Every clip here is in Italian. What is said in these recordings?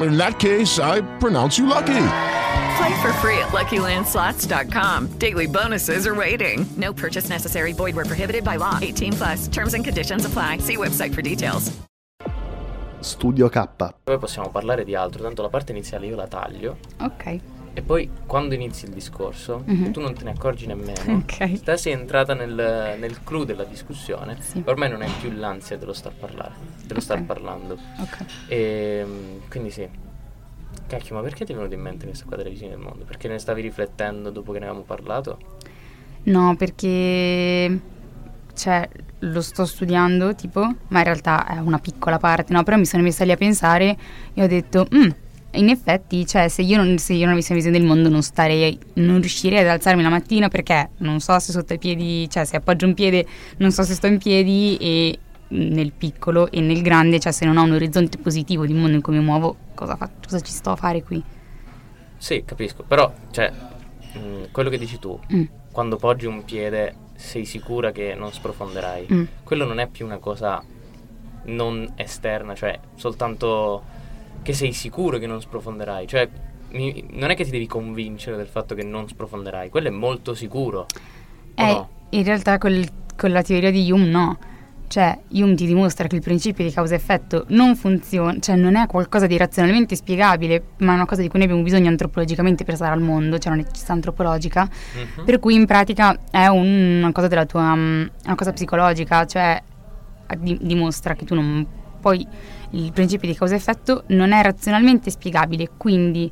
In that case, I pronounce you lucky. Play for free at LuckyLandSlots.com. Daily bonuses are waiting. No purchase necessary. Void where prohibited by law. 18 plus. Terms and conditions apply. See website for details. Studio K. Poi possiamo parlare di altro, tanto la parte iniziale io la taglio. Ok. E poi quando inizi il discorso, Mhm. tu non te ne accorgi nemmeno. Ok. Sta sei entrata nel, nel clou della discussione. Sì. Ormai non hai più l'ansia dello star parlare, dello star Ok. parlando. Ok. E mm, quindi sì. Cacchio, ma perché ti è venuto in mente questa qua delle vicine del mondo? Perché ne stavi riflettendo dopo che ne avevamo parlato? No, perché cioè lo sto studiando, tipo, ma in realtà è una piccola parte, no? Però mi sono messa lì a pensare e ho detto, "Mm, in effetti, cioè, se io, non, se io non avessi una visione del mondo non starei, non riuscirei ad alzarmi la mattina perché non so se sotto i piedi, cioè se appoggio un piede non so se sto in piedi e nel piccolo e nel grande, cioè se non ho un orizzonte positivo di mondo in cui mi muovo, cosa, fa- cosa ci sto a fare qui? Sì, capisco, però, cioè, mm, quello che dici tu, Mm. quando poggi un piede sei sicura che non sprofonderai. Mm. Quello non è più una cosa non esterna, cioè soltanto che sei sicuro che non sprofonderai. Cioè, mi- non è che ti devi convincere del fatto che non sprofonderai, quello è molto sicuro. Eh, no? in realtà col- con la teoria di Hume no. Cioè, Hume ti dimostra che il principio di causa-effetto non funziona, cioè non è qualcosa di razionalmente spiegabile, ma è una cosa di cui noi abbiamo bisogno antropologicamente per stare al mondo, c'è una necessità antropologica, Mhm. per cui in pratica è un- una cosa della tua, mm, una cosa psicologica, cioè di- dimostra che tu non poi il principio di causa-effetto non è razionalmente spiegabile, quindi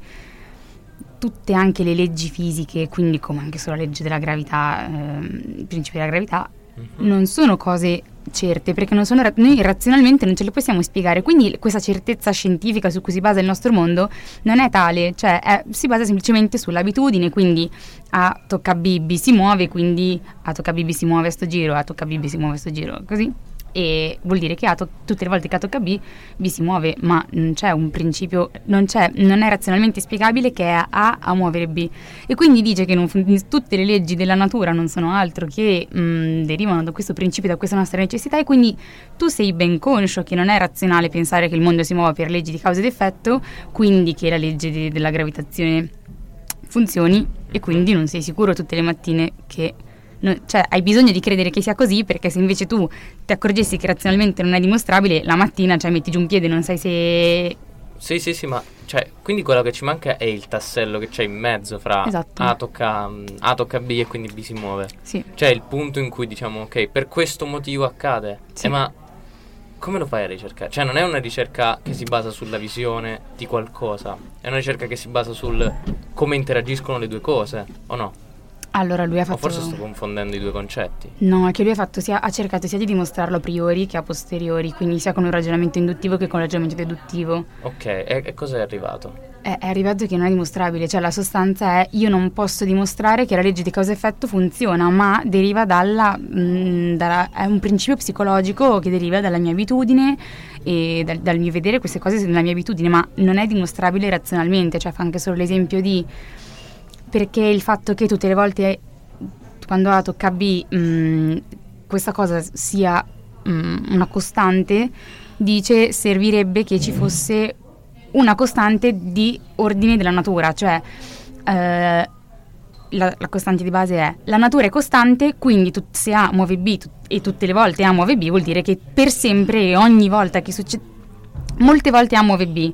tutte anche le leggi fisiche, quindi come anche sulla legge della gravità, ehm, il principio della gravità, Mhm. non sono cose certe perché non sono ra- noi razionalmente non ce le possiamo spiegare quindi questa certezza scientifica su cui si basa il nostro mondo non è tale cioè è- si basa semplicemente sull'abitudine quindi a tocca Bibi si muove quindi a tocca Bibi si muove a sto giro a tocca Bibi si muove a sto giro così e vuol dire che a to- tutte le volte che a tocca B B si muove ma non c'è un principio non, c'è, non è razionalmente spiegabile che è A a muovere B. E quindi dice che fun- tutte le leggi della natura non sono altro che mh, derivano da questo principio, da questa nostra necessità e quindi tu sei ben conscio che non è razionale pensare che il mondo si muova per leggi di causa ed effetto, quindi che la legge de- della gravitazione funzioni e quindi non sei sicuro tutte le mattine che... no- cioè hai bisogno di credere che sia così perché se invece tu ti accorgessi che razionalmente non è dimostrabile, la mattina cioè metti giù un piede e non sai se... Sì, sì, sì, ma cioè, quindi quello che ci manca è il tassello che c'è in mezzo fra Esatto. A tocca, mm, A tocca B e quindi B si muove. Sì. Cioè il punto in cui diciamo, ok, per questo motivo accade. Sì. Eh, ma come lo fai a ricercare? Cioè non è una ricerca che si basa sulla visione di qualcosa, è una ricerca che si basa sul come interagiscono le due cose, o no? Allora lui ha O fatto... forse sto confondendo i due concetti. No, è che lui ha, fatto sia- ha cercato sia di dimostrarlo a priori che a posteriori, quindi sia con un ragionamento induttivo che con un ragionamento deduttivo. Ok, e, e cosa è arrivato? È, è arrivato che non è dimostrabile, cioè la sostanza è io non posso dimostrare che la legge di causa-effetto funziona, ma deriva dalla, mh, dalla- è un principio psicologico che deriva dalla mia abitudine e dal, dal mio vedere queste cose nella mia abitudine, ma non è dimostrabile razionalmente, cioè fa anche solo l'esempio di perché il fatto che tutte le volte quando A tocca B mh, questa cosa sia mh, una costante, dice servirebbe che ci fosse una costante di ordine della natura, cioè eh, la, la costante di base è la natura è costante, quindi tut- se A muove B tut- e tutte le volte A muove B vuol dire che per sempre e ogni volta che succede, molte volte A muove B.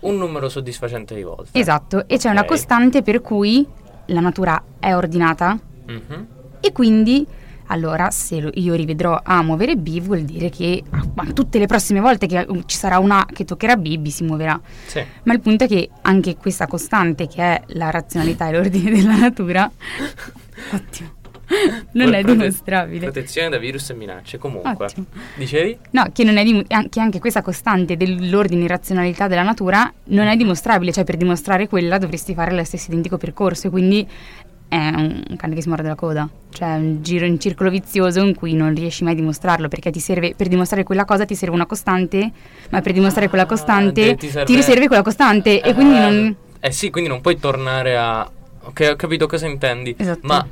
Un numero soddisfacente di volte. Esatto, e c'è una costante per cui la natura è ordinata Mhm. e quindi allora se io rivedrò A muovere B vuol dire che tutte le prossime volte che ci sarà un A che toccherà B, B si muoverà. Sì. Ma il punto è che anche questa costante che è la razionalità e l'ordine della natura, ottimo, non è dimostrabile. Protezione da virus e minacce. Comunque, Ottimo. dicevi? No, che, non è dim- che anche questa costante dell'ordine e razionalità della natura non è dimostrabile, cioè per dimostrare quella dovresti fare lo stesso identico percorso, e quindi è un cane che si morde la coda, cioè un giro in circolo vizioso in cui non riesci mai a dimostrarlo, perché ti serve, per dimostrare quella cosa ti serve una costante, ma per dimostrare quella costante Ah, ti ti, serve- riservi quella costante e quindi non... Eh sì, quindi non puoi tornare a... Ok, ho capito cosa intendi. Esatto. Ma,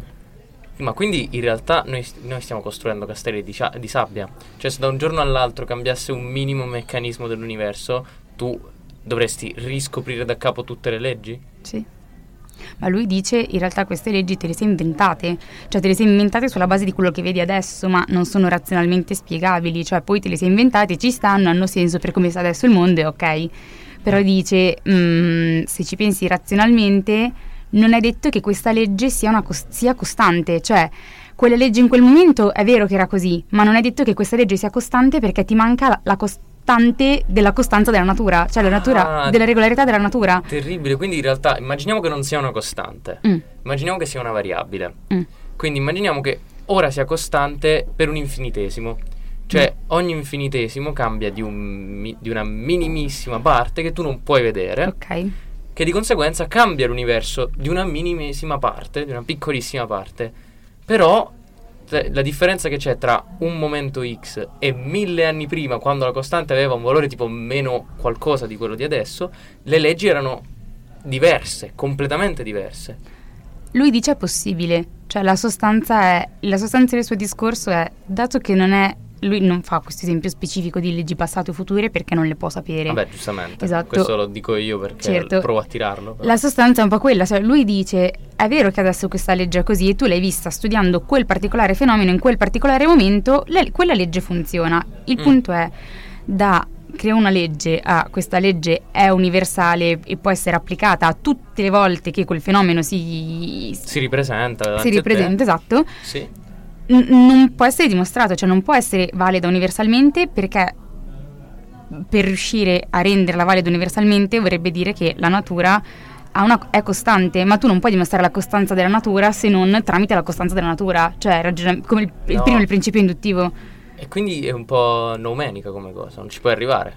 ma quindi in realtà noi, noi stiamo costruendo castelli di, di sabbia. Cioè se da un giorno all'altro cambiasse un minimo meccanismo dell'universo, tu dovresti riscoprire da capo tutte le leggi? Sì. Ma lui dice in realtà queste leggi te le sei inventate, cioè te le sei inventate sulla base di quello che vedi adesso, ma non sono razionalmente spiegabili, cioè poi te le sei inventate, ci stanno, hanno senso per come sta adesso il mondo ok. Però dice, mm, se ci pensi razionalmente, non è detto che questa legge sia, una cos- sia costante, cioè quella legge in quel momento è vero che era così, ma non è detto che questa legge sia costante perché ti manca la, la costante della costanza della natura, cioè la natura, Ah. della regolarità della natura. Terribile, quindi in realtà immaginiamo che non sia una costante, Mm. immaginiamo che sia una variabile. Mm. Quindi immaginiamo che ora sia costante per un infinitesimo. Cioè ogni infinitesimo cambia di, un di una minimissima parte che tu non puoi vedere, Ok. Che di conseguenza cambia l'universo di una minimissima parte, di una piccolissima parte. Però la differenza che c'è tra un momento X e mille anni prima, quando la costante aveva un valore tipo meno qualcosa di quello di adesso, le leggi erano diverse, completamente diverse. Lui dice è possibile, cioè la sostanza è, la sostanza del suo discorso è, dato che non è, lui non fa questo esempio specifico di leggi passate o future perché non le può sapere. Vabbè, giustamente. Esatto. Questo lo dico io perché Certo. provo a tirarlo. però. La sostanza è un po' quella, cioè lui dice è vero che adesso questa legge è così e tu l'hai vista studiando quel particolare fenomeno in quel particolare momento, le- quella legge funziona. Il Mm. punto è da crea una legge a questa legge è universale e può essere applicata a tutte le volte che quel fenomeno si, Si ripresenta. si ripresenta, esatto. Sì. N- non può essere dimostrato, cioè non può essere valida universalmente perché per riuscire a renderla valida universalmente vorrebbe dire che la natura una- è costante, ma tu non puoi dimostrare la costanza della natura se non tramite la costanza della natura, cioè ragiona- come il, il No. primo il principio induttivo. E quindi è un po' nomenica come cosa, non ci puoi arrivare.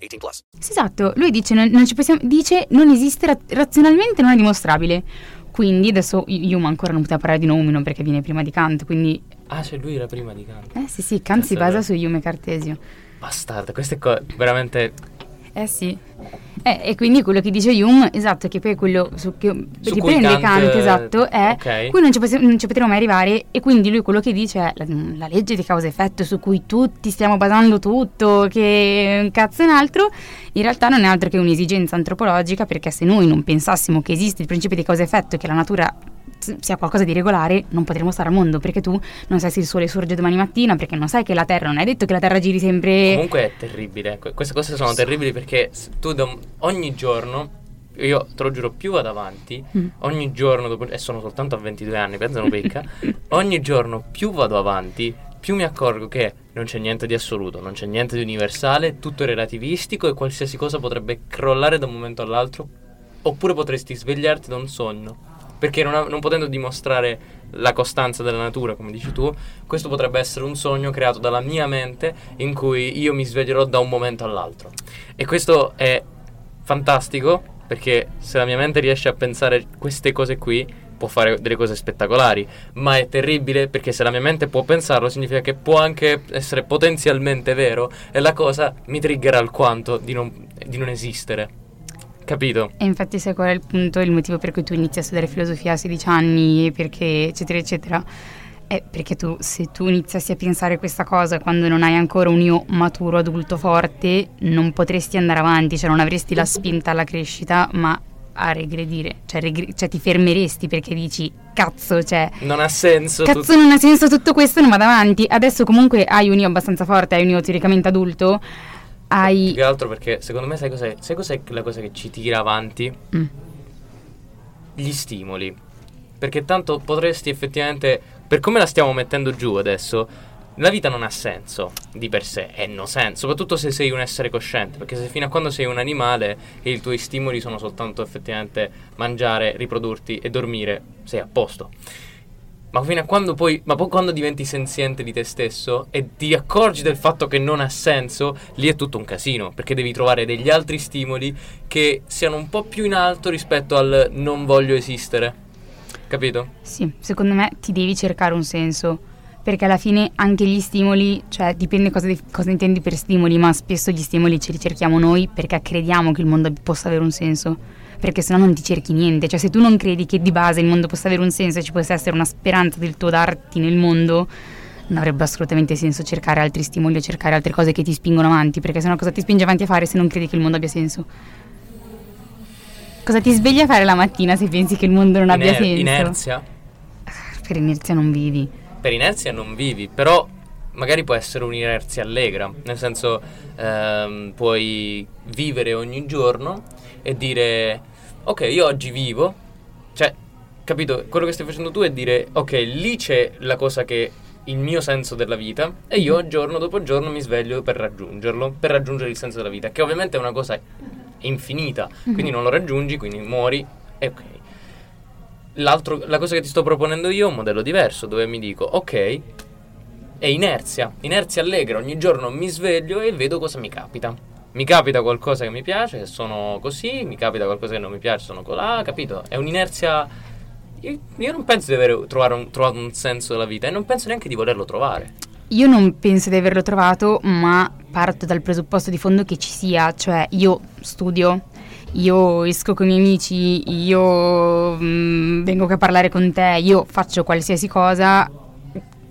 18 plus. Sì, esatto, lui dice non, non ci possiamo, dice non esiste ra- razionalmente, non è dimostrabile. Quindi adesso Yuma ancora non poteva parlare di Nomino perché viene prima di Kant, quindi Ah, cioè lui era prima di Kant. eh sì sì, Kant si Cazzo, basa allora. su Hume Cartesio. Bastardo, queste cose veramente Eh sì. Eh, e quindi quello che dice Hume, esatto, che poi è quello su che Su riprende Kant, Kant, esatto, è ok. cui non ci, possi- non ci potremo mai arrivare e quindi lui quello che dice è la, la legge di causa-effetto su cui tutti stiamo basando tutto, che un cazzo e un altro, in realtà non è altro che un'esigenza antropologica perché se noi non pensassimo che esiste il principio di causa-effetto e che la natura sia qualcosa di regolare, non potremmo stare al mondo perché tu non sai se il sole sorge domani mattina, perché non sai che la Terra, non è detto che la Terra giri sempre... Comunque è terribile. que- Queste cose sono terribili perché tu ogni giorno, io te lo giuro, più vado avanti, Mm. ogni giorno, dopo, e sono soltanto a 22 anni, pensano becca, ogni giorno più vado avanti, più mi accorgo che non c'è niente di assoluto, non c'è niente di universale, tutto è relativistico e qualsiasi cosa potrebbe crollare da un momento all'altro, oppure potresti svegliarti da un sogno. Perché non, ha- non potendo dimostrare la costanza della natura, come dici tu, questo potrebbe essere un sogno creato dalla mia mente in cui io mi sveglierò da un momento all'altro. E questo è fantastico perché se la mia mente riesce a pensare queste cose qui può fare delle cose spettacolari, ma è terribile perché se la mia mente può pensarlo significa che può anche essere potenzialmente vero e la cosa mi triggera alquanto di non, di non esistere. Capito? E infatti sai qual è il punto, il motivo per cui tu inizi a studiare filosofia a 16 anni, perché eccetera eccetera, Eh, perché tu, se tu iniziassi a pensare questa cosa quando non hai ancora un io maturo, adulto, forte, non potresti andare avanti, cioè non avresti la spinta alla crescita, ma a regredire, cioè, regre- cioè ti fermeresti perché dici cazzo, cioè Non ha senso. cazzo tut- non ha senso tutto questo, non vado avanti. Adesso comunque hai un io abbastanza forte, hai un io teoricamente adulto, Più hai che altro perché secondo me sai cos'è? Sai cos'è la cosa che ci tira avanti? Mm. Gli stimoli. Perché tanto potresti effettivamente, per come la stiamo mettendo giù adesso, la vita non ha senso di per sé, e no senso, soprattutto se sei un essere cosciente, perché se fino a quando sei un animale e i tuoi stimoli sono soltanto effettivamente mangiare, riprodurti e dormire, sei a posto. Ma fino a quando poi, ma poi quando diventi senziente di te stesso e ti accorgi del fatto che non ha senso, lì è tutto un casino, perché devi trovare degli altri stimoli che siano un po' più in alto rispetto al non voglio esistere. Capito? Sì, secondo me ti devi cercare un senso. Perché alla fine anche gli stimoli, cioè dipende cosa, cosa intendi per stimoli, ma spesso gli stimoli ce li cerchiamo noi perché crediamo che il mondo possa avere un senso. Perché sennò non ti cerchi niente. Cioè se tu non credi che di base il mondo possa avere un senso e ci possa essere una speranza del tuo darti nel mondo, non avrebbe assolutamente senso cercare altri stimoli o cercare altre cose che ti spingono avanti. Perché sennò cosa ti spinge avanti a fare se non credi che il mondo abbia senso? Cosa ti sveglia a fare la mattina se pensi che il mondo non abbia Iner- senso? Inerzia. Per inerzia non vivi. Per inerzia non vivi, però magari può essere un'inerzia allegra, nel senso ehm, puoi vivere ogni giorno e dire ok, io oggi vivo, cioè, capito? Quello che stai facendo tu è dire ok, lì c'è la cosa che il mio senso della vita e io giorno dopo giorno mi sveglio per raggiungerlo, per raggiungere il senso della vita, che ovviamente è una cosa infinita, quindi non lo raggiungi, quindi muori e ok. L'altro, la cosa che ti sto proponendo io è un modello diverso dove mi dico ok, è inerzia, inerzia allegra, ogni giorno mi sveglio e vedo cosa mi capita. Mi capita qualcosa che mi piace, sono così, mi capita qualcosa che non mi piace, sono colà, capito? È un'inerzia... Io, io non penso di aver un, trovato un senso della vita e non penso neanche di volerlo trovare. Io non penso di averlo trovato, ma parto dal presupposto di fondo che ci sia, cioè io studio, io esco con i miei amici, io mm, vengo a parlare con te, io faccio qualsiasi cosa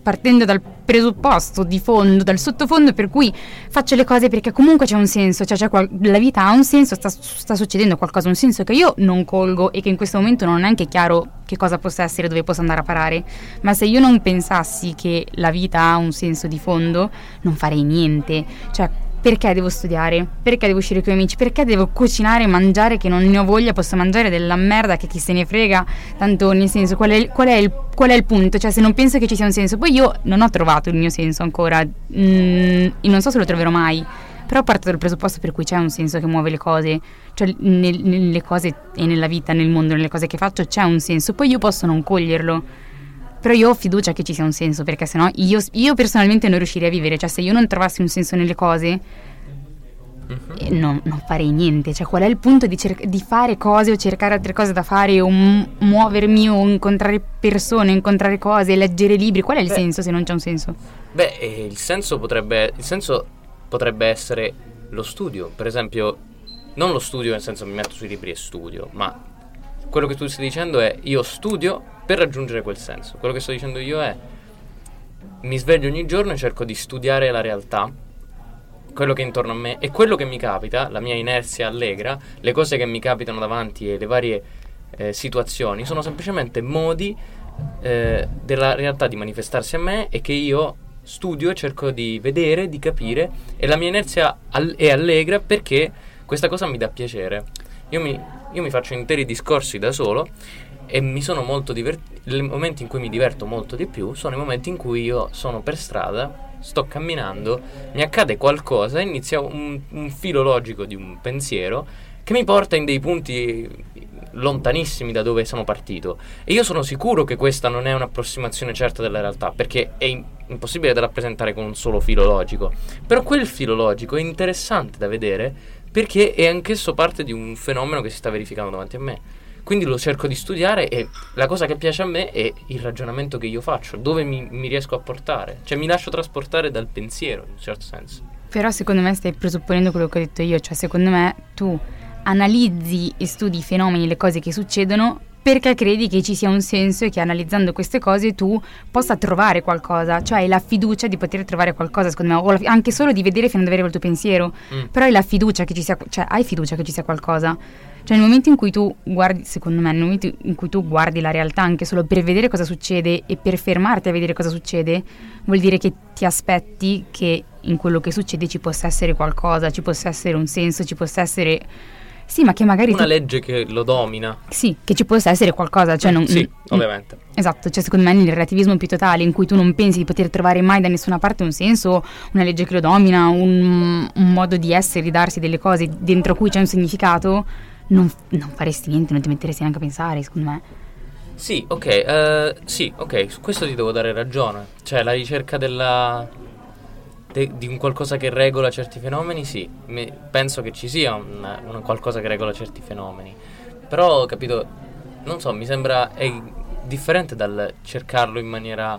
partendo dal presupposto di fondo, dal sottofondo per cui faccio le cose perché comunque c'è un senso, cioè c'è qual- la vita ha un senso, sta, sta succedendo qualcosa, un senso che io non colgo e che in questo momento non è neanche chiaro che cosa possa essere, dove possa andare a parare, ma se io non pensassi che la vita ha un senso di fondo, non farei niente, cioè perché devo studiare? Perché devo uscire con i miei amici? Perché devo cucinare e mangiare che non ne ho voglia? Posso mangiare della merda che chi se ne frega? Tanto nel senso, qual è, qual è il, qual è il punto? Cioè, se non penso che ci sia un senso, poi io non ho trovato il mio senso ancora, mm, non so se lo troverò mai. Però parto dal presupposto per cui c'è un senso che muove le cose, cioè nel- nelle cose e nella vita, nel mondo, nelle cose che faccio c'è un senso, poi io posso non coglierlo. Però io ho fiducia che ci sia un senso, perché sennò io, io personalmente non riuscirei a vivere, cioè se io non trovassi un senso nelle cose, eh, non, non farei niente. Cioè, qual è il punto di, cer- di fare cose o cercare altre cose da fare o mu- muovermi o incontrare persone, incontrare cose, leggere libri? Qual è il Beh. senso se non c'è un senso? Beh, eh, il senso potrebbe. Il senso potrebbe essere lo studio. Per esempio, non lo studio nel senso mi metto sui libri e studio, ma quello che tu stai dicendo è io studio per raggiungere quel senso. Quello che sto dicendo io è mi sveglio ogni giorno e cerco di studiare la realtà, quello che è intorno a me e quello che mi capita, la mia inerzia allegra, le cose che mi capitano davanti e le varie eh, situazioni sono semplicemente modi eh, della realtà di manifestarsi a me e che io studio e cerco di vedere, di capire e la mia inerzia al- è allegra perché questa cosa mi dà piacere. Io mi, io mi faccio interi discorsi da solo e mi sono molto divertito. I momenti in cui mi diverto molto di più sono i momenti in cui io sono per strada, sto camminando, mi accade qualcosa, inizia un, un filo logico di un pensiero che mi porta in dei punti lontanissimi da dove sono partito. E io sono sicuro che questa non è un'approssimazione certa della realtà, perché è impossibile da rappresentare con un solo filo logico. Però quel filo logico è interessante da vedere perché è anch'esso parte di un fenomeno che si sta verificando davanti a me. Quindi lo cerco di studiare e la cosa che piace a me è il ragionamento che io faccio, dove mi, mi riesco a portare. Cioè mi lascio trasportare dal pensiero, in un certo senso. Però secondo me stai presupponendo quello che ho detto io, cioè secondo me tu analizzi e studi i fenomeni, le cose che succedono perché credi che ci sia un senso e che analizzando queste cose tu possa trovare qualcosa, cioè hai la fiducia di poter trovare qualcosa, secondo me, o la- anche solo di vedere fino ad avere il tuo pensiero, Mm. però hai la fiducia che ci sia, cioè hai fiducia che ci sia qualcosa. Cioè nel momento in cui tu guardi, secondo me, nel momento in cui tu guardi la realtà anche solo per vedere cosa succede e per fermarti a vedere cosa succede, vuol dire che ti aspetti che in quello che succede ci possa essere qualcosa, ci possa essere un senso, ci possa essere... Sì, ma che magari... Una tu- legge che lo domina. Sì, che ci possa essere qualcosa, cioè non... Sì, mm, ovviamente. Esatto, cioè secondo me nel relativismo più totale in cui tu non pensi di poter trovare mai da nessuna parte un senso, una legge che lo domina, un, un modo di essere, di darsi delle cose dentro cui c'è un significato, non, non faresti niente, non ti metteresti neanche a pensare, secondo me. Sì, ok, eh, sì, ok, su questo ti devo dare ragione. Cioè, la ricerca della... de- di un qualcosa che regola certi fenomeni, sì. Mi- penso che ci sia un, un qualcosa che regola certi fenomeni. Però, capito, non so, mi sembra... è differente dal cercarlo in maniera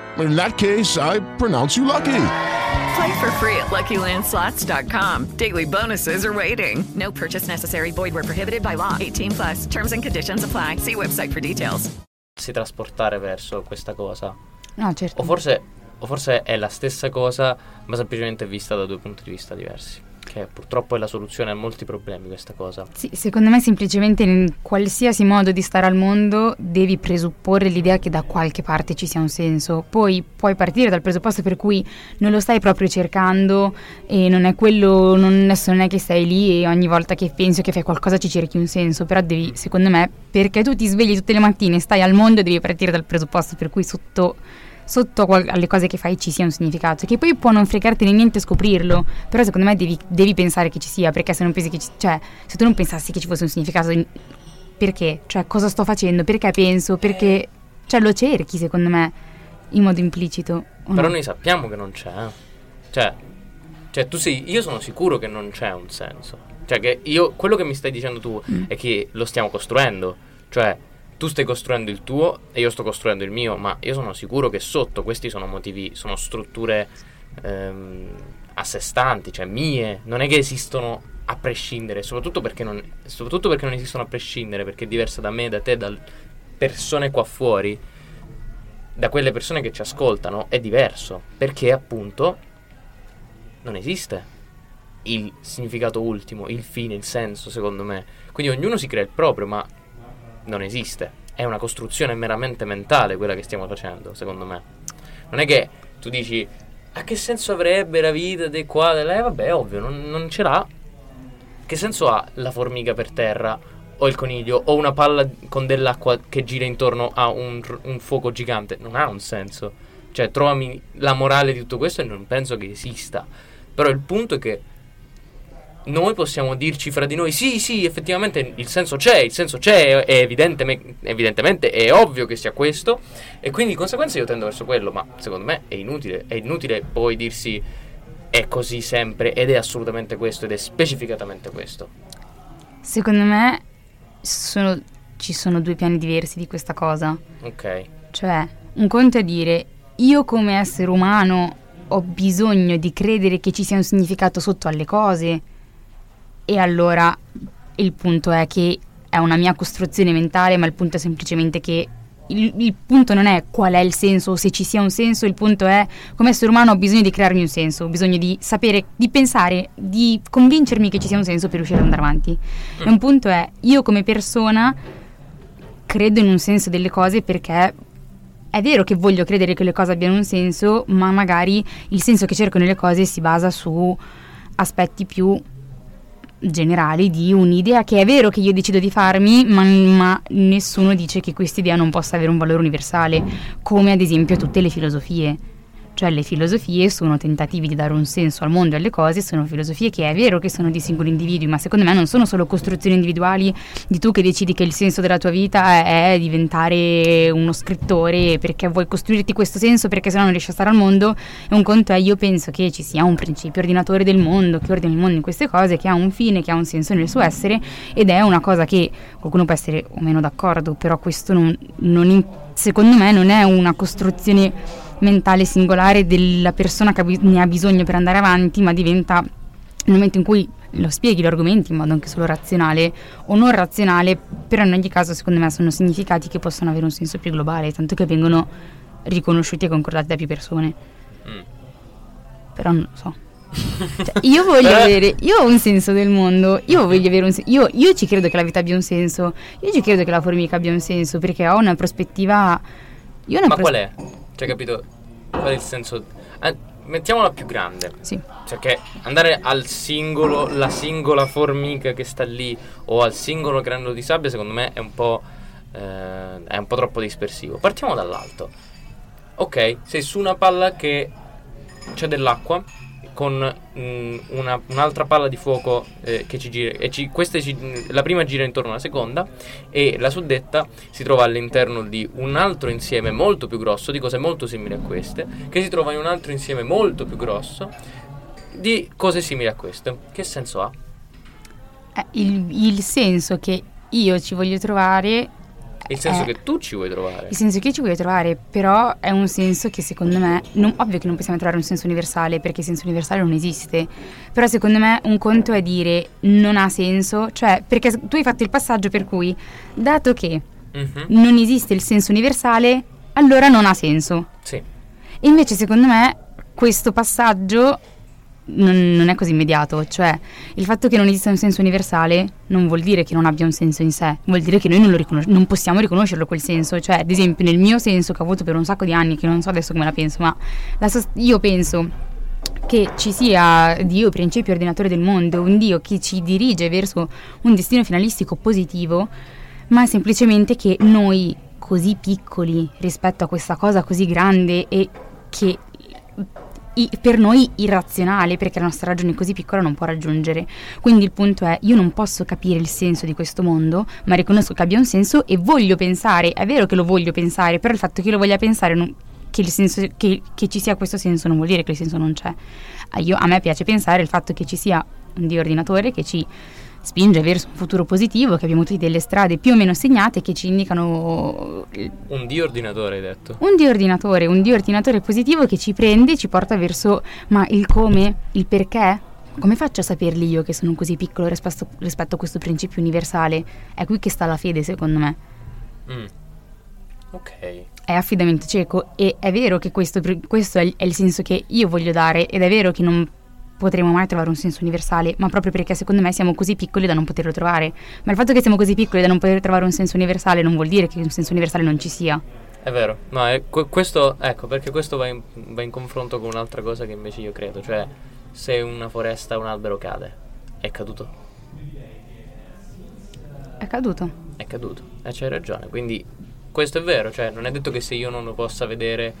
In that case, I pronounce you lucky. Play for free at LuckyLandSlots.com. Daily bonuses are waiting. No purchase necessary. Void were prohibited by law. 18 plus. Terms and conditions apply. See website for details. si trasportare verso questa cosa. No, certo. O forse, o forse è la stessa cosa, ma semplicemente vista da due punti di vista diversi. Che purtroppo è la soluzione a molti problemi questa cosa. Sì, secondo me semplicemente in qualsiasi modo di stare al mondo devi presupporre l'idea che da qualche parte ci sia un senso. Poi puoi partire dal presupposto per cui non lo stai proprio cercando e non è quello, non, non è che sei lì e ogni volta che pensi o che fai qualcosa ci cerchi un senso, però devi, secondo me, perché tu ti svegli tutte le mattine e stai al mondo, devi partire dal presupposto per cui sotto sotto qual- alle cose che fai ci sia un significato, che poi può non fregartene niente scoprirlo, però secondo me devi, devi pensare che ci sia, perché se non pensi che ci, cioè, se tu non pensassi che ci fosse un significato, perché? Cioè, cosa sto facendo? Perché penso? Perché, cioè, lo cerchi, secondo me, in modo implicito. Però no? noi sappiamo che non c'è. eh. Cioè, cioè, tu sei. Io sono sicuro che non c'è un senso. Cioè, che io. Quello che mi stai dicendo tu Mm. è che lo stiamo costruendo. Cioè, tu stai costruendo il tuo e io sto costruendo il mio. Ma io sono sicuro che sotto questi sono motivi. Sono strutture ehm, a sé stanti, cioè mie. Non è che esistono a prescindere. Soprattutto perché non. Soprattutto perché non esistono a prescindere. Perché è diversa da me, da te, da persone qua fuori da quelle persone che ci ascoltano è diverso perché appunto non esiste il significato ultimo, il fine, il senso, secondo me. Quindi ognuno si crea il proprio, ma non esiste. È una costruzione meramente mentale quella che stiamo facendo, secondo me. Non è che tu dici a che senso avrebbe la vita di qua? Eh, vabbè, ovvio, non, non ce l'ha. Che senso ha la formica per terra o il coniglio o una palla con dell'acqua che gira intorno a un, un fuoco gigante? Non ha un senso. Cioè, trovami la morale di tutto questo e non penso che esista. Però il punto è che noi possiamo dirci fra di noi: sì, sì, effettivamente il senso c'è, il senso c'è, è evidenteme- evidentemente è ovvio che sia questo. E quindi di conseguenza io tendo verso quello, ma secondo me è inutile. È inutile poi dirsi è così sempre ed è assolutamente questo ed è specificatamente questo. Secondo me sono- ci sono due piani diversi di questa cosa. Ok. Cioè, un conto è dire io come essere umano ho bisogno di credere che ci sia un significato sotto alle cose e allora il punto è che è una mia costruzione mentale, ma il punto è semplicemente che il, il punto non è qual è il senso o se ci sia un senso, il punto è come essere umano ho bisogno di crearmi un senso, ho bisogno di sapere, di pensare, di convincermi che ci sia un senso per riuscire ad andare avanti. E un punto è io come persona credo in un senso delle cose perché è vero che voglio credere che le cose abbiano un senso, ma magari il senso che cerco nelle cose si basa su aspetti più generali di un'idea che è vero che io decido di farmi, ma, ma nessuno dice che questa idea non possa avere un valore universale, come ad esempio tutte le filosofie. Cioè le filosofie sono tentativi di dare un senso al mondo e alle cose, sono filosofie che è vero che sono di singoli individui, ma secondo me non sono solo costruzioni individuali di tu che decidi che il senso della tua vita è, diventare uno scrittore perché vuoi costruirti questo senso perché sennò non riesci a stare al mondo. E un conto è io penso che ci sia un principio ordinatore del mondo, che ordina il mondo in queste cose, che ha un fine, che ha un senso nel suo essere ed è una cosa che qualcuno può essere o meno d'accordo, però questo non, non in- secondo me non è una costruzione mentale singolare della persona che ne ha bisogno per andare avanti, ma diventa nel momento in cui lo spieghi gli argomenti in modo anche solo razionale o non razionale, però in ogni caso secondo me sono significati che possono avere un senso più globale, tanto che vengono riconosciuti e concordati da più persone. Mm. Però non lo so. Cioè, io voglio avere, io ho un senso del mondo, io voglio avere un senso, io, io ci credo che la vita abbia un senso, io ci credo che la formica abbia un senso perché ho una prospettiva... Io una Ma pros- qual è? Cioè, capito? Qual è il senso? Eh, mettiamola più grande. Sì. Cioè, che andare al singolo, la singola formica che sta lì o al singolo granello di sabbia, secondo me è un po'. eh, è un po' troppo dispersivo. Partiamo dall'alto. Ok, sei su una palla che c'è dell'acqua con mm, una- un'altra palla di fuoco eh, che ci gira e ci- ci- la prima gira intorno alla seconda e la suddetta si trova all'interno di un altro insieme molto più grosso di cose molto simili a queste che si trova in un altro insieme molto più grosso di cose simili a queste che senso ha? eh, il, il senso che io ci voglio trovare il senso Eh. che tu ci vuoi trovare Il senso che io ci voglio trovare, però è un senso che secondo me, non- ovvio che non possiamo trovare un senso universale perché il senso universale non esiste, però secondo me un conto è dire non ha senso, cioè perché tu hai fatto il passaggio per cui, dato che Mhm. non esiste il senso universale, allora non ha senso. sì E invece secondo me questo passaggio non, non è così immediato, cioè il fatto che non esista un senso universale non vuol dire che non abbia un senso in sé, vuol dire che noi non, riconos- non possiamo riconoscerlo quel senso, cioè ad esempio nel mio senso che ho avuto per un sacco di anni, che non so adesso come la penso, ma la sos- io penso che ci sia Dio, principio ordinatore del mondo, un Dio che ci dirige verso un destino finalistico positivo, ma semplicemente che noi, così piccoli rispetto a questa cosa così grande e che i- per noi irrazionale, perché la nostra ragione così piccola non può raggiungere. Quindi il punto è, io non posso capire il senso di questo mondo, ma riconosco che abbia un senso e voglio pensare, è vero che lo voglio pensare, però il fatto che io lo voglia pensare non- che, senso, che, che ci sia questo senso non vuol dire che il senso non c'è. Ah, io- a me piace pensare il fatto che ci sia un Dio ordinatore che ci spinge verso un futuro positivo, che abbiamo tutti delle strade più o meno segnate che ci indicano il- un dio ordinatore hai detto un dio ordinatore, un dio ordinatore positivo che ci prende e ci porta verso ma il come, il perché? Come faccio a saperli io che sono così piccolo rispetto, rispetto a questo principio universale? È qui che sta la fede, secondo me. Mm. ok È affidamento cieco e è vero che questo, questo è il senso che io voglio dare ed è vero che non potremo mai trovare un senso universale, ma proprio perché secondo me siamo così piccoli da non poterlo trovare. Ma il fatto che siamo così piccoli da non poter trovare un senso universale non vuol dire che un senso universale non ci sia. È vero, no, è que- questo, ecco, perché questo va in, va in confronto con un'altra cosa che invece io credo, cioè se una foresta, un albero cade, è caduto, È caduto. è caduto, e c'hai ragione, quindi questo è vero, cioè non è detto che se io non lo possa vedere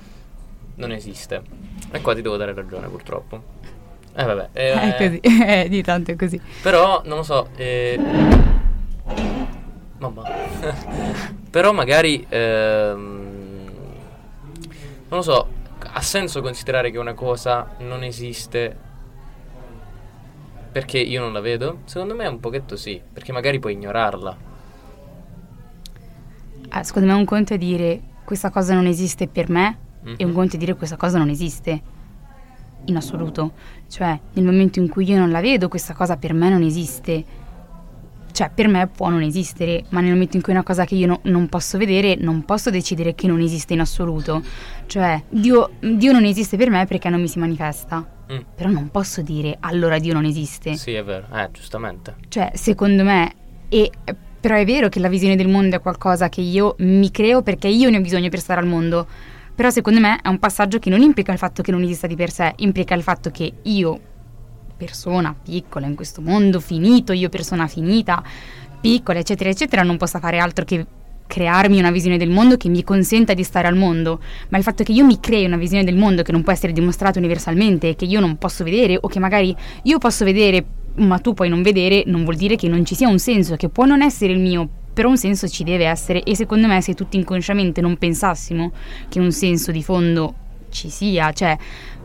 non esiste, e qua ti devo dare ragione purtroppo. Eh vabbè, eh, È così, eh, di tanto è così. Però, non lo so, eh... Mamma. Però magari... ehm, Non lo so, ha senso considerare che una cosa non esiste perché io non la vedo? Secondo me un pochetto sì, perché magari puoi ignorarla. Ah, secondo me un conto è dire questa cosa non esiste per me e un Mhm. conto è dire questa cosa non esiste in assoluto. Cioè, nel momento in cui io non la vedo, questa cosa per me non esiste. Cioè, per me può non esistere, ma nel momento in cui è una cosa che io no- non posso vedere, non posso decidere che non esiste in assoluto. Cioè, Dio, Dio non esiste per me perché non mi si manifesta. Mm. Però non posso dire allora Dio non esiste. Sì, è vero, eh, giustamente. Cioè, secondo me, e, però è vero che la visione del mondo è qualcosa che io mi creo perché io ne ho bisogno per stare al mondo. Però secondo me è un passaggio che non implica il fatto che non esista di per sé, implica il fatto che io persona piccola in questo mondo finito, io persona finita, piccola, eccetera, eccetera, non possa fare altro che crearmi una visione del mondo che mi consenta di stare al mondo, ma il fatto che io mi crei una visione del mondo che non può essere dimostrata universalmente, che io non posso vedere o che magari io posso vedere ma tu puoi non vedere, non vuol dire che non ci sia un senso, che può non essere il mio, però un senso ci deve essere e secondo me se tutti inconsciamente non pensassimo che un senso di fondo ci sia, cioè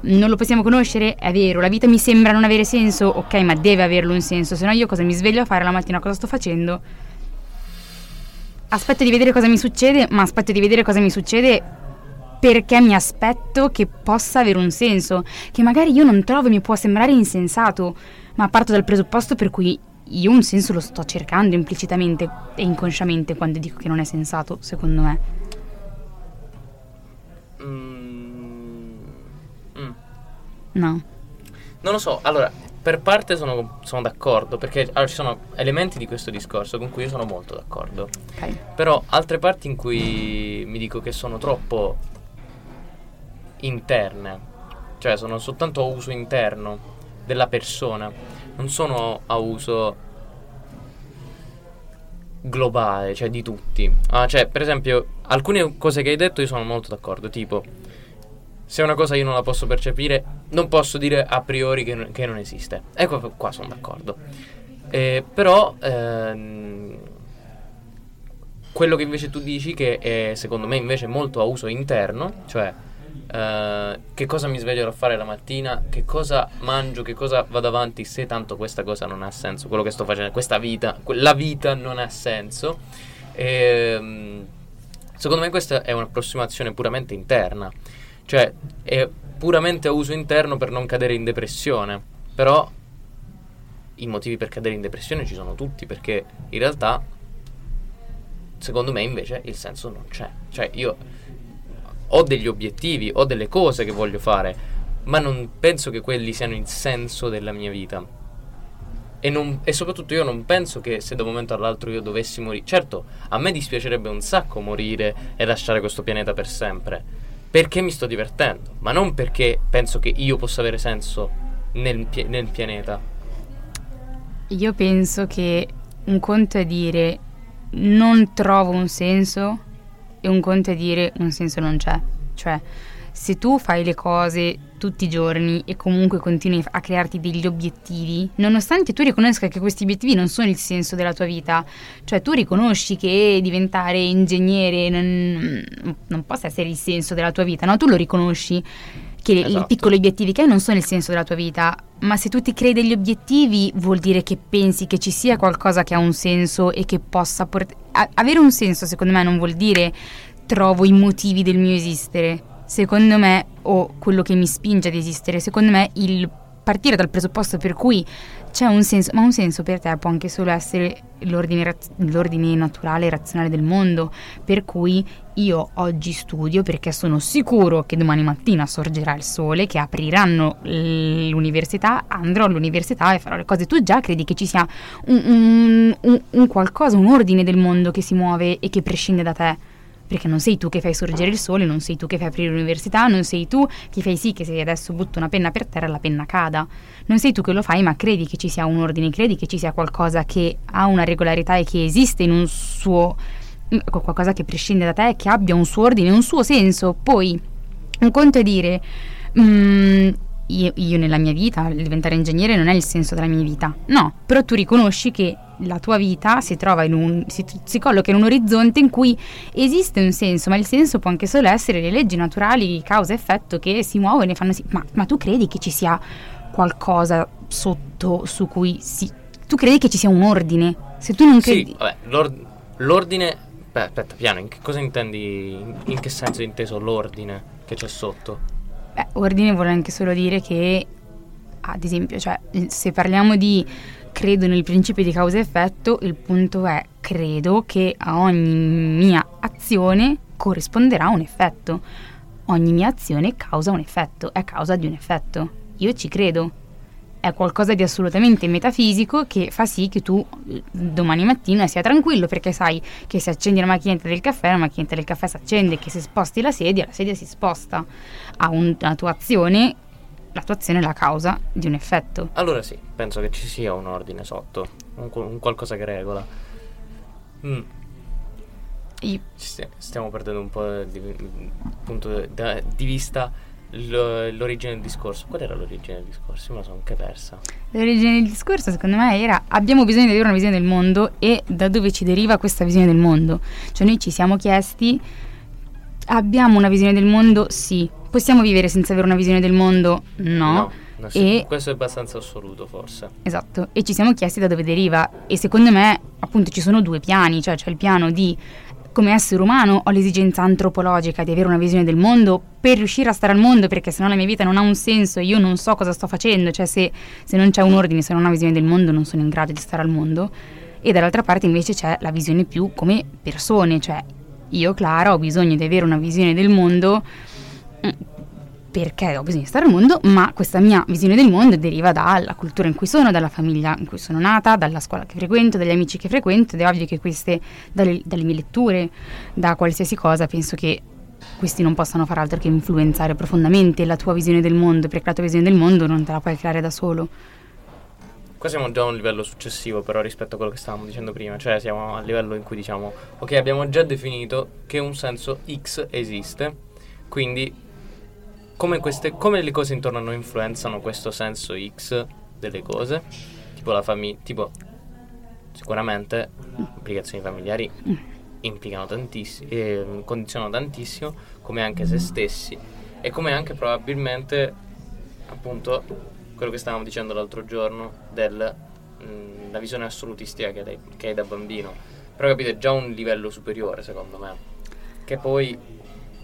non lo possiamo conoscere, è vero, la vita mi sembra non avere senso, ok, ma deve averlo un senso, se no io cosa mi sveglio a fare la mattina, cosa sto facendo? Aspetto di vedere cosa mi succede, ma aspetto di vedere cosa mi succede perché mi aspetto che possa avere un senso, che magari io non trovo e mi può sembrare insensato, ma parto dal presupposto per cui io un senso lo sto cercando implicitamente e inconsciamente quando dico che non è sensato, secondo me. Mm, mm. No. Non lo so, allora, per parte sono, sono d'accordo, perché allora, ci sono elementi di questo discorso con cui io sono molto d'accordo. Ok. Però altre parti in cui mi dico che sono troppo interne, cioè sono soltanto a uso interno della persona, non sono a uso globale, cioè di tutti. Ah, cioè, per esempio, alcune cose che hai detto io sono molto d'accordo, tipo se una cosa io non la posso percepire, non posso dire a priori che, non- che non esiste. Ecco, qua sono d'accordo. Eh, però ehm, quello che invece tu dici che è secondo me invece molto a uso interno, cioè eh, che cosa mi sveglio a fare la mattina, che cosa mangio, che cosa vado avanti se tanto questa cosa non ha senso, quello che sto facendo, questa vita, la vita non ha senso. Ehm, secondo me questa è un'approssimazione puramente interna, cioè è puramente a uso interno per non cadere in depressione, però i motivi per cadere in depressione ci sono tutti perché in realtà secondo me invece il senso non c'è. Cioè io ho degli obiettivi, ho delle cose che voglio fare, ma non penso che quelli siano il senso della mia vita. E, non- e soprattutto io non penso che se da un momento all'altro io dovessi morire. Certo, a me dispiacerebbe un sacco morire e lasciare questo pianeta per sempre. Perché mi sto divertendo, ma non perché penso che io possa avere senso nel, nel pianeta. Io penso che un conto è dire non trovo un senso e un conto è dire un senso non c'è. Cioè, se tu fai le cose tutti i giorni e comunque continui a crearti degli obiettivi, nonostante tu riconosca che questi obiettivi non sono il senso della tua vita, cioè tu riconosci che diventare ingegnere non, non possa essere il senso della tua vita, no? Tu lo riconosci che i Esatto. piccoli obiettivi che hai non sono il senso della tua vita, ma se tu ti crei degli obiettivi vuol dire che pensi che ci sia qualcosa che ha un senso e che possa portare... avere un senso secondo me non vuol dire trovo i motivi del mio esistere, secondo me, o quello che mi spinge ad esistere, secondo me il partire dal presupposto per cui c'è un senso, ma un senso per te può anche solo essere l'ordine, raz- l'ordine naturale e razionale del mondo, per cui io oggi studio perché sono sicuro che domani mattina sorgerà il sole, che apriranno l'università, andrò all'università e farò le cose. Tu già credi che ci sia un, un- un- un qualcosa, un ordine del mondo che si muove e che prescinde da te? Perché non sei tu che fai sorgere il sole, non sei tu che fai aprire l'università, non sei tu che fai sì che se adesso butto una penna per terra la penna cada. Non sei tu che lo fai, ma credi che ci sia un ordine, credi che ci sia qualcosa che ha una regolarità e che esiste in un suo qualcosa che prescinde da te, che abbia un suo ordine, un suo senso. Poi un conto è dire "Mm, io, io nella mia vita diventare ingegnere non è il senso della mia vita. No, però tu riconosci che la tua vita si trova in un si, si colloca in un orizzonte in cui esiste un senso, ma il senso può anche solo essere le leggi naturali, causa e effetto che si muovono e fanno sì. Ma, ma tu credi che ci sia qualcosa sotto su cui si tu credi che ci sia un ordine? Se tu non credi Sì, vabbè, l'ord- l'ordine... Beh, aspetta, piano, in che cosa intendi? In, che senso è inteso l'ordine che c'è sotto? Beh, ordine vuole anche solo dire che, ad esempio, cioè, se parliamo di credo nel principio di causa e effetto, il punto è credo che a ogni mia azione corrisponderà un effetto. Ogni mia azione causa un effetto, è causa di un effetto. Io ci credo. È qualcosa di assolutamente metafisico che fa sì che tu eh, domani mattina sia tranquillo perché sai che se accendi la macchinetta del caffè, la macchinetta del caffè si accende, che se sposti la sedia, la sedia si sposta. Ha un- una tua azione l'attuazione è la causa di un effetto. Allora sì, penso che ci sia un ordine sotto, un, un qualcosa che regola. Mm. Io- stiamo perdendo un po' di, punto da- di vista l'origine del discorso. Qual era l'origine del discorso? Io me la sono anche persa. L'origine del discorso secondo me era abbiamo bisogno di avere una visione del mondo e da dove ci deriva questa visione del mondo. Cioè noi ci siamo chiesti abbiamo una visione del mondo? Sì. Possiamo vivere senza avere una visione del mondo? No. no, sì, E Questo è abbastanza assoluto forse. Esatto, e ci siamo chiesti da dove deriva e secondo me appunto ci sono due piani, cioè c'è il piano di come essere umano ho l'esigenza antropologica di avere una visione del mondo per riuscire a stare al mondo perché sennò la mia vita non ha un senso, io non so cosa sto facendo, cioè se, se non c'è un ordine, se non ho una visione del mondo non sono in grado di stare al mondo. E dall'altra parte invece c'è la visione più come persone, cioè io Clara ho bisogno di avere una visione del mondo mm, perché ho bisogno di stare al mondo, ma questa mia visione del mondo deriva dalla cultura in cui sono, dalla famiglia in cui sono nata, dalla scuola che frequento, dagli amici che frequento ed è ovvio che queste, dalle, dalle mie letture, da qualsiasi cosa, penso che questi non possano far altro che influenzare profondamente la tua visione del mondo, perché la tua visione del mondo non te la puoi creare da solo. Qua siamo già a un livello successivo però rispetto a quello che stavamo dicendo prima, cioè siamo al livello in cui diciamo ok abbiamo già definito che un senso X esiste, quindi come, queste, come le cose intorno a noi influenzano questo senso X delle cose, tipo la famiglia, tipo sicuramente implicazioni familiari implicano tantissimo, eh, condizionano tantissimo, come anche se stessi e come anche probabilmente appunto quello che stavamo dicendo l'altro giorno della visione assolutistica che hai, che hai da bambino. Però capite, è già un livello superiore secondo me, che poi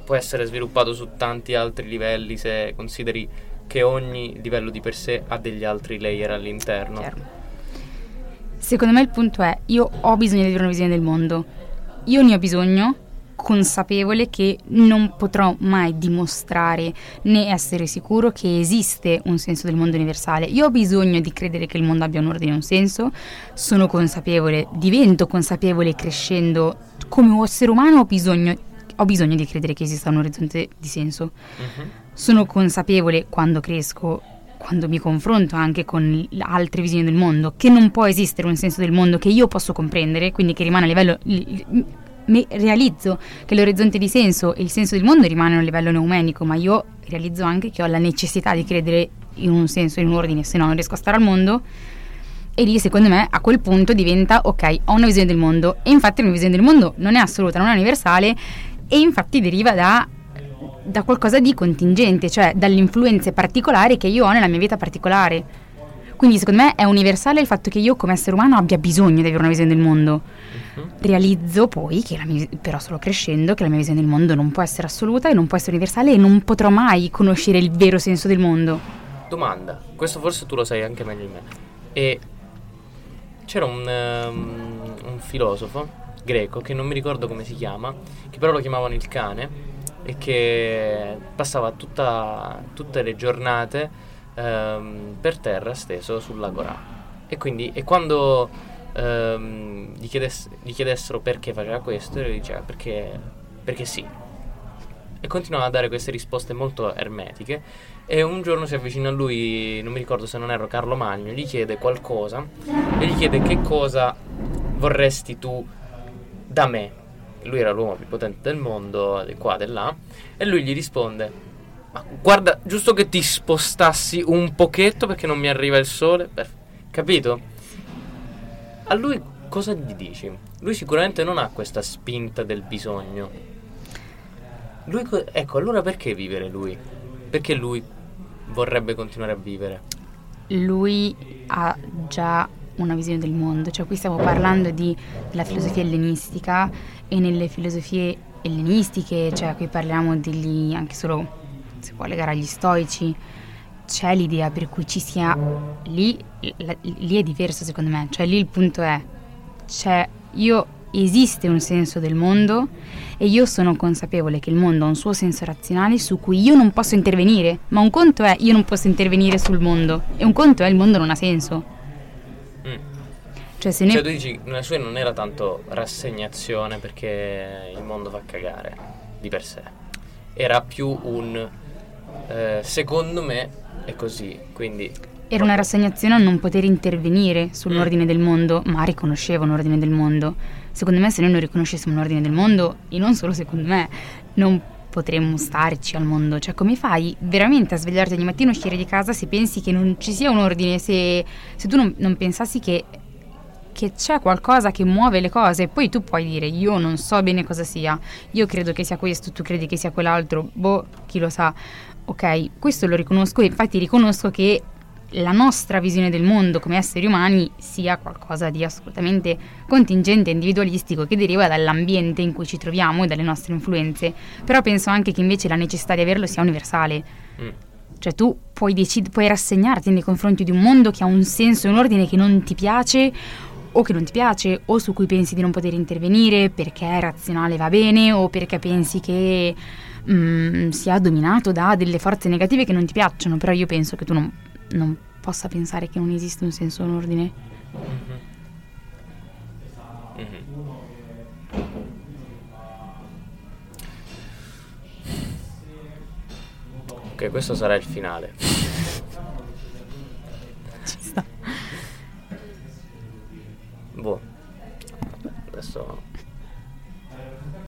può essere sviluppato su tanti altri livelli se consideri che ogni livello di per sé ha degli altri layer all'interno. Chiaro. Secondo me il punto è, io ho bisogno di avere una visione del mondo, io ne ho bisogno consapevole che non potrò mai dimostrare né essere sicuro che esiste un senso del mondo universale. Io ho bisogno di credere che il mondo abbia un ordine e un senso, sono consapevole, divento consapevole crescendo come essere umano ho bisogno, ho bisogno di credere che esista un orizzonte di senso. Mhm. Sono consapevole quando cresco quando mi confronto anche con altre visioni del mondo, che non può esistere un senso del mondo che io posso comprendere, quindi che rimane a livello... realizzo che l'orizzonte di senso e il senso del mondo rimangono a livello neumenico, ma io realizzo anche che ho la necessità di credere in un senso, in un ordine, se no non riesco a stare al mondo. E lì secondo me a quel punto diventa ok, ho una visione del mondo e infatti la mia visione del mondo non è assoluta, non è universale e infatti deriva da, da qualcosa di contingente, cioè dalle influenze particolari che io ho nella mia vita particolare. Quindi secondo me è universale il fatto che io come essere umano abbia bisogno di avere una visione del mondo. Realizzo poi, che la mia, però solo crescendo, che la mia visione del mondo non può essere assoluta e non può essere universale e non potrò mai conoscere il vero senso del mondo. Domanda, questo forse tu lo sai anche meglio di me. E c'era un, ehm, un filosofo greco che non mi ricordo come si chiama, che però lo chiamavano il cane e che passava tutta- tutte le giornate ehm, per terra steso sull'agorà. E quindi, e quando ehm, gli, chiedess- gli chiedessero perché faceva questo, lui diceva perché, perché sì. E continuava a dare queste risposte molto ermetiche. E un giorno si avvicina a lui, non mi ricordo se non ero Carlo Magno, gli chiede qualcosa e gli chiede che cosa vorresti tu da me. Lui era l'uomo più potente del mondo, di qua, di là, e lui gli risponde: "Ma Guarda, giusto che ti spostassi un pochetto perché non mi arriva il sole. Perf- capito? A lui cosa gli dici? Lui sicuramente non ha questa spinta del bisogno. Lui co- ecco, allora perché vivere lui? Perché lui vorrebbe continuare a vivere? lui ha già una visione del mondo, cioè qui stiamo parlando di, della filosofia ellenistica e nelle filosofie ellenistiche, cioè qui parliamo degli, anche solo si può legare agli stoici, c'è l'idea per cui ci sia lì, la- lì è diverso secondo me, cioè lì il punto è, c'è, io esiste un senso del mondo e io sono consapevole che il mondo ha un suo senso razionale su cui io non posso intervenire, ma un conto è io non posso intervenire sul mondo e un conto è il mondo non ha senso. Mm. Cioè se noi... Cioè tu dici, nella sua non era tanto rassegnazione perché il mondo fa cagare di per sé. Era più un eh, secondo me è così, quindi Era una rassegnazione a non poter intervenire Mm. sull'ordine del mondo, ma riconosceva un ordine del mondo. Secondo me, se noi non riconoscessimo un ordine del mondo, e non solo secondo me, non potremmo starci al mondo. Cioè, come fai veramente a svegliarti ogni mattina, uscire di casa se pensi che non ci sia un ordine, se, se tu non, non pensassi che, che c'è qualcosa che muove le cose, poi tu puoi dire io non so bene cosa sia, io credo che sia questo, tu credi che sia quell'altro, boh, chi lo sa. Ok, questo lo riconosco e infatti riconosco che la nostra visione del mondo come esseri umani sia qualcosa di assolutamente contingente e individualistico che deriva dall'ambiente in cui ci troviamo e dalle nostre influenze, però penso anche che invece la necessità di averlo sia universale. Mm. Cioè tu puoi, decid- puoi rassegnarti nei confronti di un mondo che ha un senso e un ordine che non ti piace o che non ti piace o su cui pensi di non poter intervenire perché è razionale va bene o perché pensi che mm, sia dominato da delle forze negative che non ti piacciono, però io penso che tu non, non possa pensare che non esiste un senso un ordine. Ok, questo sarà il finale. Sta. Boh. Adesso